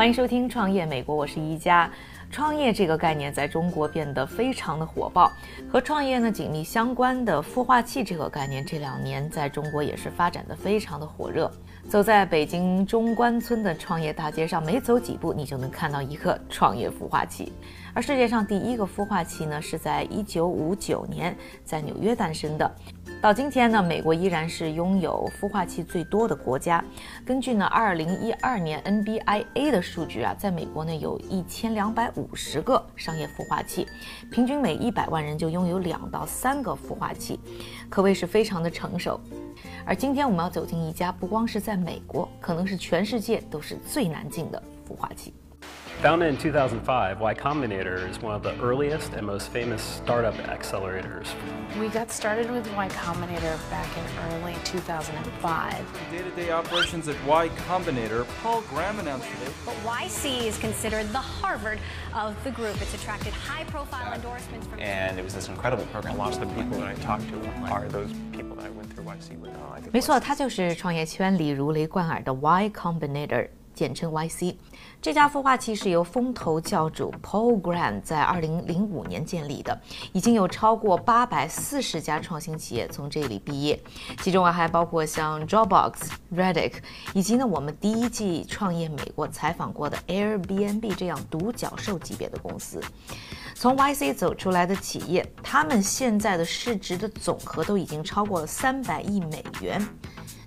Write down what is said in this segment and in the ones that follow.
欢迎收听《创业美国》，我是一加。创业这个概念在中国变得非常的火爆，和创业呢紧密相关的孵化器这个概念，这两年在中国也是发展的非常的火热。走在北京中关村的创业大街上，没走几步你就能看到一个创业孵化器。而世界上第一个孵化器呢，是在1959年在纽约诞生的。到今天呢，美国依然是拥有孵化器最多的国家。根据呢2012年 NBIA 的数据啊，在美国呢有一千两百五十个商业孵化器，平均每一百万人就拥有两到三个孵化器，可谓是非常的成熟。而今天我们要走进一家不光是在美国，可能是全世界都是最难进的孵化器。Founded in 2005, Y Combinator is one of the earliest and most famous startup accelerators. We got started with Y Combinator back in early 2005. Day-to-day operations at Y Combinator, Paul Graham announced today. But YC is considered the Harvard of the group. It's attracted high-profile endorsements from. and it was this incredible program. Lots of the people that I talked to are those people that I went through YC with. Uh, I think 没错，它就是创业圈里如雷贯耳的 Y Combinator， 简称 YC。这家孵化器是由风投教主 Paul Graham 在2005年建立的，已经有超过840家创新企业从这里毕业，其中啊还包括像 Dropbox、Reddit，以及呢我们第一季创业美国采访过的 Airbnb 这样独角兽级别的公司。从 YC 走出来的企业，他们现在的市值的总和都已经超过了300亿美元。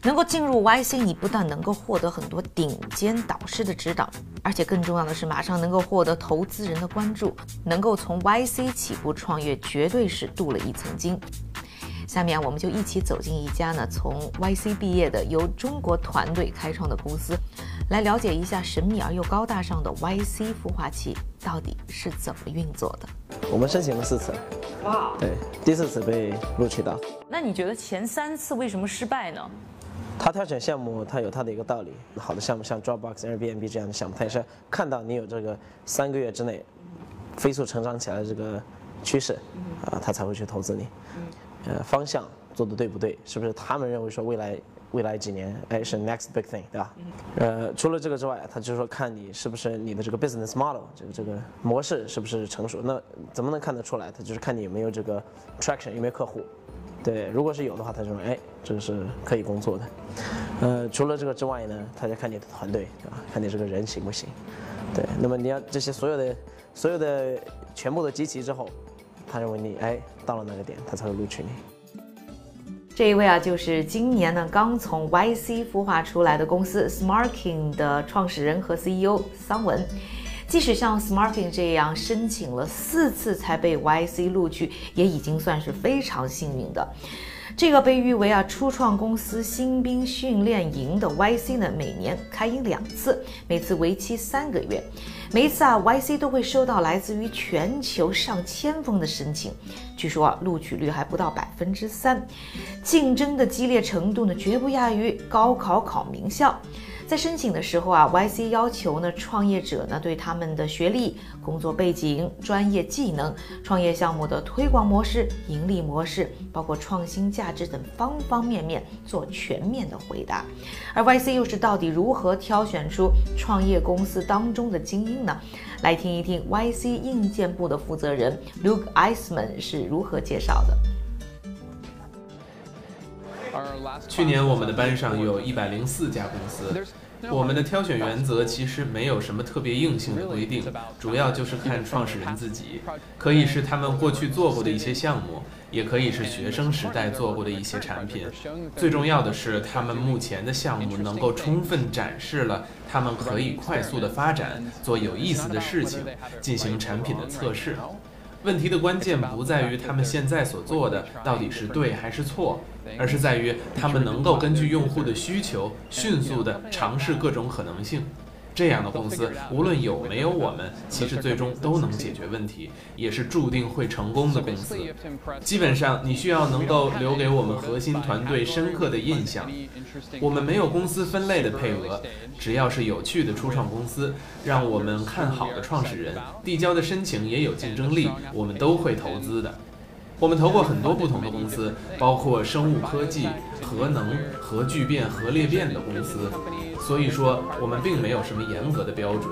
能够进入 YC，你不但能够获得很多顶尖导师的指导，而且更重要的是，马上能够获得投资人的关注，能够从 YC 起步创业，绝对是镀了一层金。下面我们就一起走进一家呢从 YC 毕业的由中国团队开创的公司，来了解一下神秘而又高大上的 YC 孵化器到底是怎么运作的。我们申请了四次，哇，对，第四次被录取到。那你觉得前三次为什么失败呢？他挑选项目，他有他的一个道理。好的项目，像 Dropbox、Airbnb 这样的项目，他也是看到你有这个三个月之内飞速成长起来的这个趋势，啊，他才会去投资你。呃，方向做的对不对？是不是他们认为说未来未来几年，哎，是 next big thing，对吧？呃，除了这个之外，他就是说看你是不是你的这个 business model，这个这个模式是不是成熟？那怎么能看得出来？他就是看你有没有这个 traction，有没有客户。对，如果是有的话，他就说，哎，这个是可以工作的。呃，除了这个之外呢，他就看你的团队，对吧？看你这个人行不行。对，那么你要这些所有的所有的全部都集齐之后，他认为你哎到了那个点，他才会录取你。这一位啊，就是今年呢刚从 YC 孵化出来的公司 Smarking 的创始人和 CEO 桑文。即使像 Smarting 这样申请了四次才被 YC 录取，也已经算是非常幸运的。这个被誉为啊初创公司新兵训练营的 YC 呢，每年开营两次，每次为期三个月。每一次啊，YC 都会收到来自于全球上千封的申请，据说啊录取率还不到百分之三，竞争的激烈程度呢，绝不亚于高考考名校。在申请的时候啊，YC 要求呢创业者呢对他们的学历、工作背景、专业技能、创业项目的推广模式、盈利模式，包括创新价值等方方面面做全面的回答。而 YC 又是到底如何挑选出创业公司当中的精英呢？来听一听 YC 硬件部的负责人 Luke Eisman 是如何介绍的。去年我们的班上有一百零四家公司。我们的挑选原则其实没有什么特别硬性的规定，主要就是看创始人自己，可以是他们过去做过的一些项目，也可以是学生时代做过的一些产品。最重要的是，他们目前的项目能够充分展示了他们可以快速的发展，做有意思的事情，进行产品的测试。问题的关键不在于他们现在所做的到底是对还是错，而是在于他们能够根据用户的需求，迅速地尝试各种可能性。这样的公司，无论有没有我们，其实最终都能解决问题，也是注定会成功的公司。基本上，你需要能够留给我们核心团队深刻的印象。我们没有公司分类的配额，只要是有趣的初创公司，让我们看好的创始人，递交的申请也有竞争力，我们都会投资的。我们投过很多不同的公司，包括生物科技、核能、核聚变、核裂变的公司。所以说，我们并没有什么严格的标准。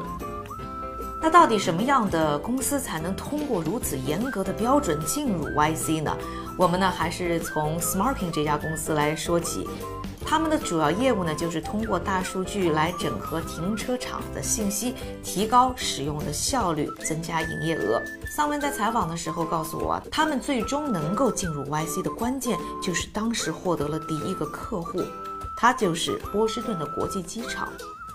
那到底什么样的公司才能通过如此严格的标准进入 YC 呢？我们呢还是从 Smarting 这家公司来说起。他们的主要业务呢，就是通过大数据来整合停车场的信息，提高使用的效率，增加营业额。桑文在采访的时候告诉我，他们最终能够进入 YC 的关键，就是当时获得了第一个客户。他就是波士顿的国际机场。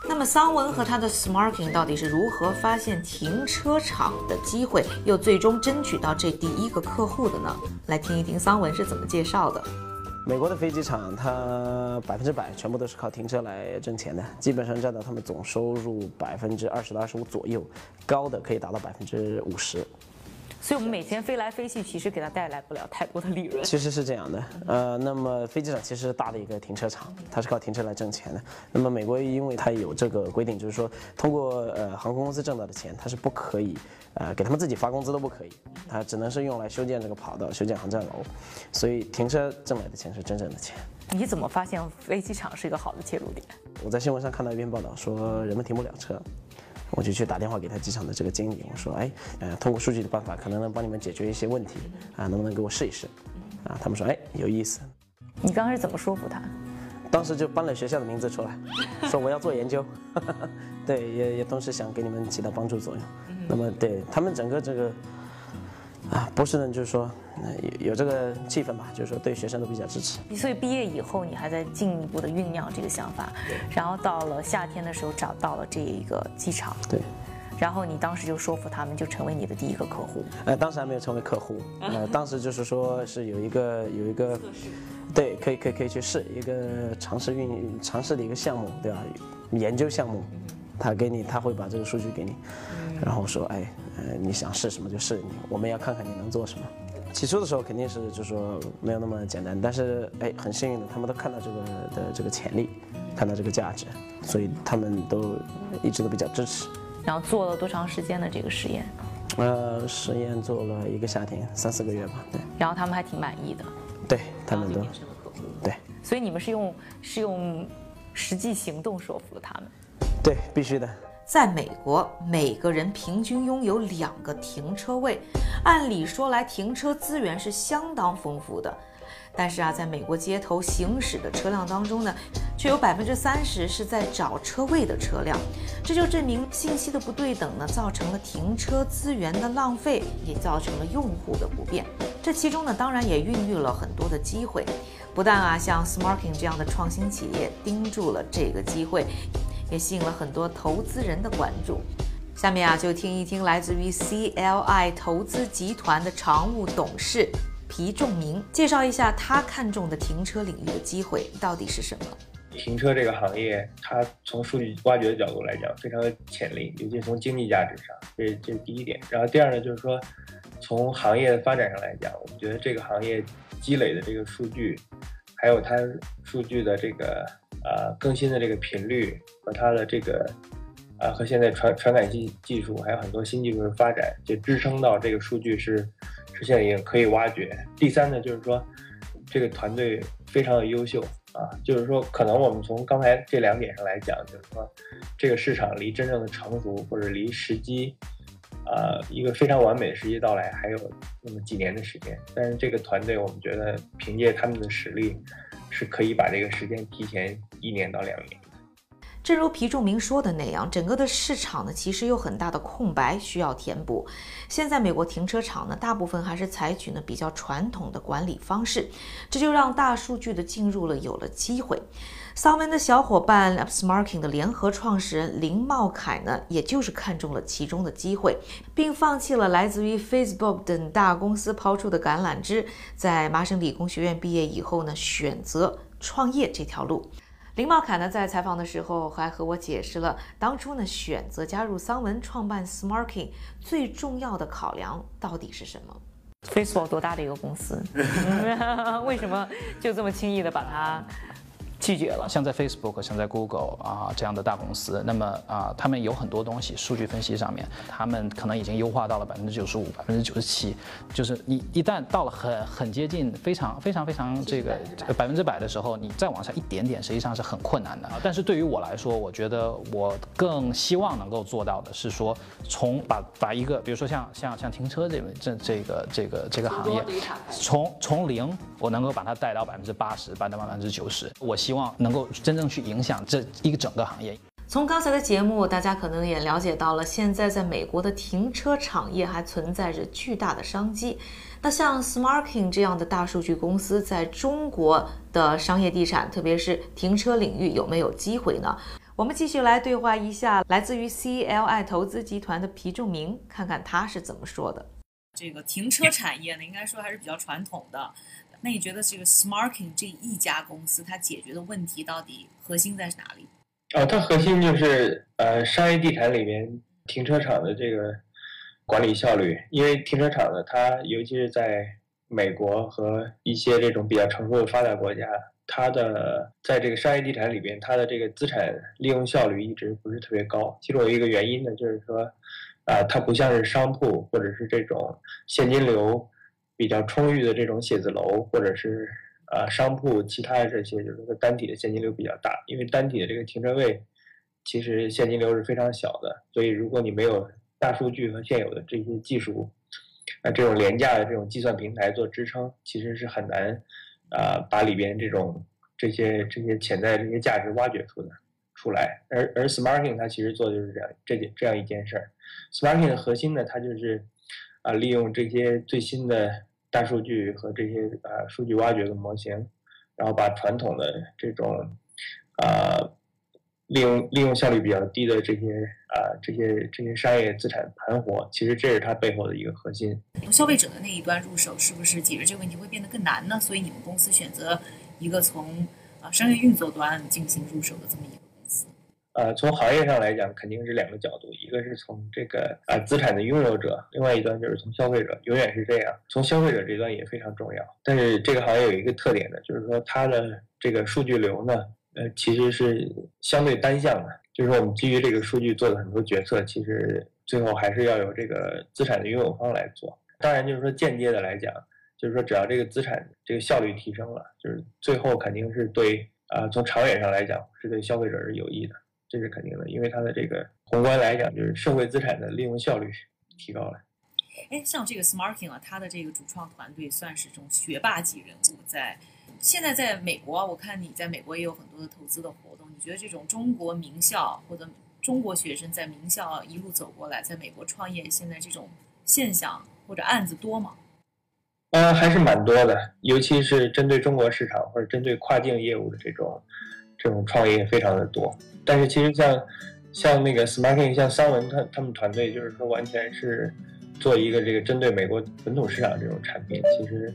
那么桑文和他的 Smarking 到底是如何发现停车场的机会，又最终争取到这第一个客户的呢？来听一听桑文是怎么介绍的。美国的飞机场，它百分之百全部都是靠停车来挣钱的，基本上占到他们总收入百分之二十到二十五左右，高的可以达到百分之五十。所以，我们每天飞来飞去，其实给它带来不了太多的利润。其实是这样的，呃，那么飞机场其实是大的一个停车场，它是靠停车来挣钱的。那么美国因为它有这个规定，就是说通过呃航空公司挣到的钱，它是不可以呃给他们自己发工资都不可以，它只能是用来修建这个跑道、修建航站楼。所以停车挣来的钱是真正的钱。你怎么发现飞机场是一个好的切入点？我在新闻上看到一篇报道说人们停不了车。我就去打电话给他机场的这个经理，我说，哎，呃，通过数据的办法，可能能帮你们解决一些问题，啊，能不能给我试一试？啊，他们说，哎，有意思。你刚开始怎么说服他？当时就搬了学校的名字出来，说我要做研究，对，也也同时想给你们起到帮助作用。那么，对他们整个这个。啊，波士呢就是说，有有这个气氛吧，就是说对学生都比较支持。所以毕业以后，你还在进一步的酝酿这个想法，然后到了夏天的时候找到了这一个机场，对，然后你当时就说服他们，就成为你的第一个客户。呃，当时还没有成为客户，呃，当时就是说是有一个有一个，对，可以可以可以去试一个尝试运尝试的一个项目，对吧？研究项目，他给你他会把这个数据给你，然后说，哎。呃，你想试什么就试，我们要看看你能做什么。起初的时候肯定是就说没有那么简单，但是哎，很幸运的，他们都看到这个的这个潜力，看到这个价值，所以他们都一直都比较支持。然后做了多长时间的这个实验？呃，实验做了一个夏天，三四个月吧。对。然后他们还挺满意的。对他们都。对。所以你们是用是用实际行动说服了他们。对，必须的。在美国，每个人平均拥有两个停车位，按理说来，停车资源是相当丰富的。但是啊，在美国街头行驶的车辆当中呢，却有百分之三十是在找车位的车辆，这就证明信息的不对等呢，造成了停车资源的浪费，也造成了用户的不便。这其中呢，当然也孕育了很多的机会。不但啊，像 Smarking 这样的创新企业盯住了这个机会。也吸引了很多投资人的关注。下面啊，就听一听来自于 CLI 投资集团的常务董事皮仲明介绍一下他看中的停车领域的机会到底是什么。停车这个行业，它从数据挖掘的角度来讲，非常有潜力，尤其从经济价值上，这这是第一点。然后第二呢，就是说，从行业的发展上来讲，我们觉得这个行业积累的这个数据，还有它数据的这个。呃，更新的这个频率和它的这个，呃，和现在传传感器技术还有很多新技术的发展，就支撑到这个数据是是现在已经可以挖掘。第三呢，就是说这个团队非常的优秀啊，就是说可能我们从刚才这两点上来讲，就是说这个市场离真正的成熟或者离时机，呃，一个非常完美的时机到来还有那么几年的时间。但是这个团队，我们觉得凭借他们的实力。是可以把这个时间提前一年到两年。正如皮仲明说的那样，整个的市场呢，其实有很大的空白需要填补。现在美国停车场呢，大部分还是采取呢比较传统的管理方式，这就让大数据的进入了有了机会。桑文的小伙伴 Smarking 的联合创始人林茂凯呢，也就是看中了其中的机会，并放弃了来自于 Facebook 等大公司抛出的橄榄枝，在麻省理工学院毕业以后呢，选择创业这条路。林茂凯呢，在采访的时候还和我解释了当初呢选择加入桑文创办 Smarking 最重要的考量到底是什么。Facebook 多大的一个公司？为什么就这么轻易的把它？拒绝了。像在 Facebook、像在 Google 啊这样的大公司，那么啊，他们有很多东西，数据分析上面，他们可能已经优化到了百分之九十五、百分之九十七。就是你一旦到了很很接近、非常非常非常这个百分之百的时候，你再往下一点点，实际上是很困难的。但是对于我来说，我觉得我更希望能够做到的是说，从把把一个，比如说像像像停车这这这个这个这个行业，从从零，我能够把它带到百分之八十，带到百分之九十。我。希望能够真正去影响这一个整个行业。从刚才的节目，大家可能也了解到了，现在在美国的停车场业还存在着巨大的商机。那像 Smarking 这样的大数据公司，在中国的商业地产，特别是停车领域，有没有机会呢？我们继续来对话一下来自于 CLI 投资集团的皮仲明，看看他是怎么说的。这个停车产业呢，应该说还是比较传统的。那你觉得这个 Smarking 这一家公司，它解决的问题到底核心在哪里？哦，它核心就是呃，商业地产里面停车场的这个管理效率。因为停车场呢，它尤其是在美国和一些这种比较成熟的发达国家，它的在这个商业地产里边，它的这个资产利用效率一直不是特别高。其中有一个原因呢，就是说，啊，它不像是商铺或者是这种现金流。比较充裕的这种写字楼，或者是呃商铺，其他的这些就是说单体的现金流比较大，因为单体的这个停车位其实现金流是非常小的，所以如果你没有大数据和现有的这些技术，啊这种廉价的这种计算平台做支撑，其实是很难啊把里边这种这些这些潜在这些价值挖掘出的出来。而而 Smarting 它其实做的就是这样这件这样一件事儿，Smarting 的核心呢，它就是啊利用这些最新的。大数据和这些呃数据挖掘的模型，然后把传统的这种呃利用利用效率比较低的这些啊这些这些商业资产盘活，其实这是它背后的一个核心。从消费者的那一端入手，是不是解决这个问题会变得更难呢？所以你们公司选择一个从啊商业运作端进行入手的这么一个。呃，从行业上来讲，肯定是两个角度，一个是从这个呃资产的拥有者，另外一端就是从消费者，永远是这样。从消费者这一端也非常重要。但是这个行业有一个特点呢，就是说它的这个数据流呢，呃，其实是相对单向的，就是说我们基于这个数据做的很多决策，其实最后还是要有这个资产的拥有方来做。当然，就是说间接的来讲，就是说只要这个资产这个效率提升了，就是最后肯定是对啊，从长远上来讲是对消费者是有益的。这是肯定的，因为它的这个宏观来讲，就是社会资产的利用效率提高了。哎，像这个 Smarting 啊，它的这个主创团队算是这种学霸级人物，在现在在美国，我看你在美国也有很多的投资的活动。你觉得这种中国名校或者中国学生在名校一路走过来，在美国创业，现在这种现象或者案子多吗？呃，还是蛮多的，尤其是针对中国市场或者针对跨境业务的这种这种创业非常的多。但是其实像，像那个 Smarting，像桑文他他们团队，就是说完全是做一个这个针对美国本土市场这种产品，其实，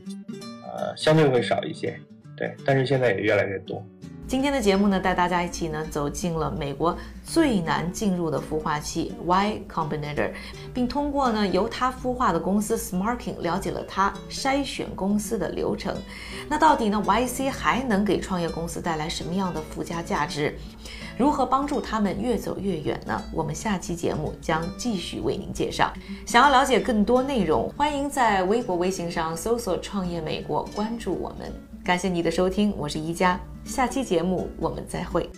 呃，相对会少一些，对。但是现在也越来越多。今天的节目呢，带大家一起呢走进了美国最难进入的孵化器 Y Combinator，并通过呢由它孵化的公司 Smarking 了解了它筛选公司的流程。那到底呢 YC 还能给创业公司带来什么样的附加价值？如何帮助他们越走越远呢？我们下期节目将继续为您介绍。想要了解更多内容，欢迎在微博、微信上搜索“创业美国”，关注我们。感谢你的收听，我是一佳，下期节目我们再会。